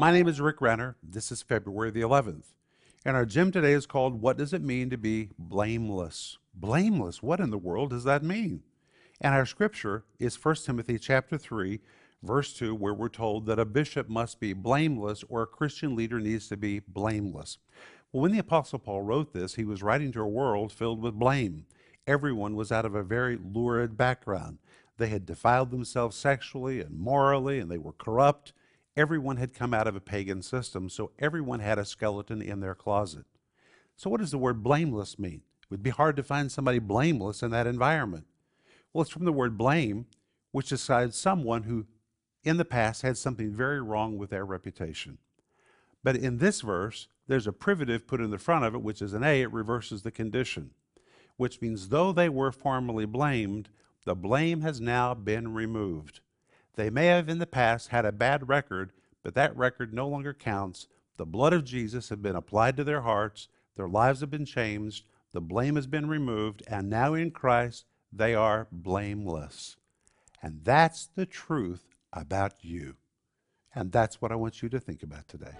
My name is Rick Renner. This is February the 11th. And our gym today is called What Does It Mean to Be Blameless? Blameless, what in the world does that mean? And our scripture is 1 Timothy chapter 3, verse 2, where we're told that a bishop must be blameless or a Christian leader needs to be blameless. Well, when the Apostle Paul wrote this, he was writing to a world filled with blame. Everyone was out of a very lurid background. They had defiled themselves sexually and morally, and they were corrupt everyone had come out of a pagan system, so everyone had a skeleton in their closet. So, what does the word blameless mean? It would be hard to find somebody blameless in that environment. Well, it's from the word blame, which describes someone who in the past had something very wrong with their reputation. But in this verse, there's a privative put in the front of it, which is an A, it reverses the condition, which means though they were formerly blamed, the blame has now been removed. They may have in the past had a bad record, but that record no longer counts. The blood of Jesus has been applied to their hearts, their lives have been changed, the blame has been removed, and now in Christ they are blameless. And that's the truth about you. And that's what I want you to think about today.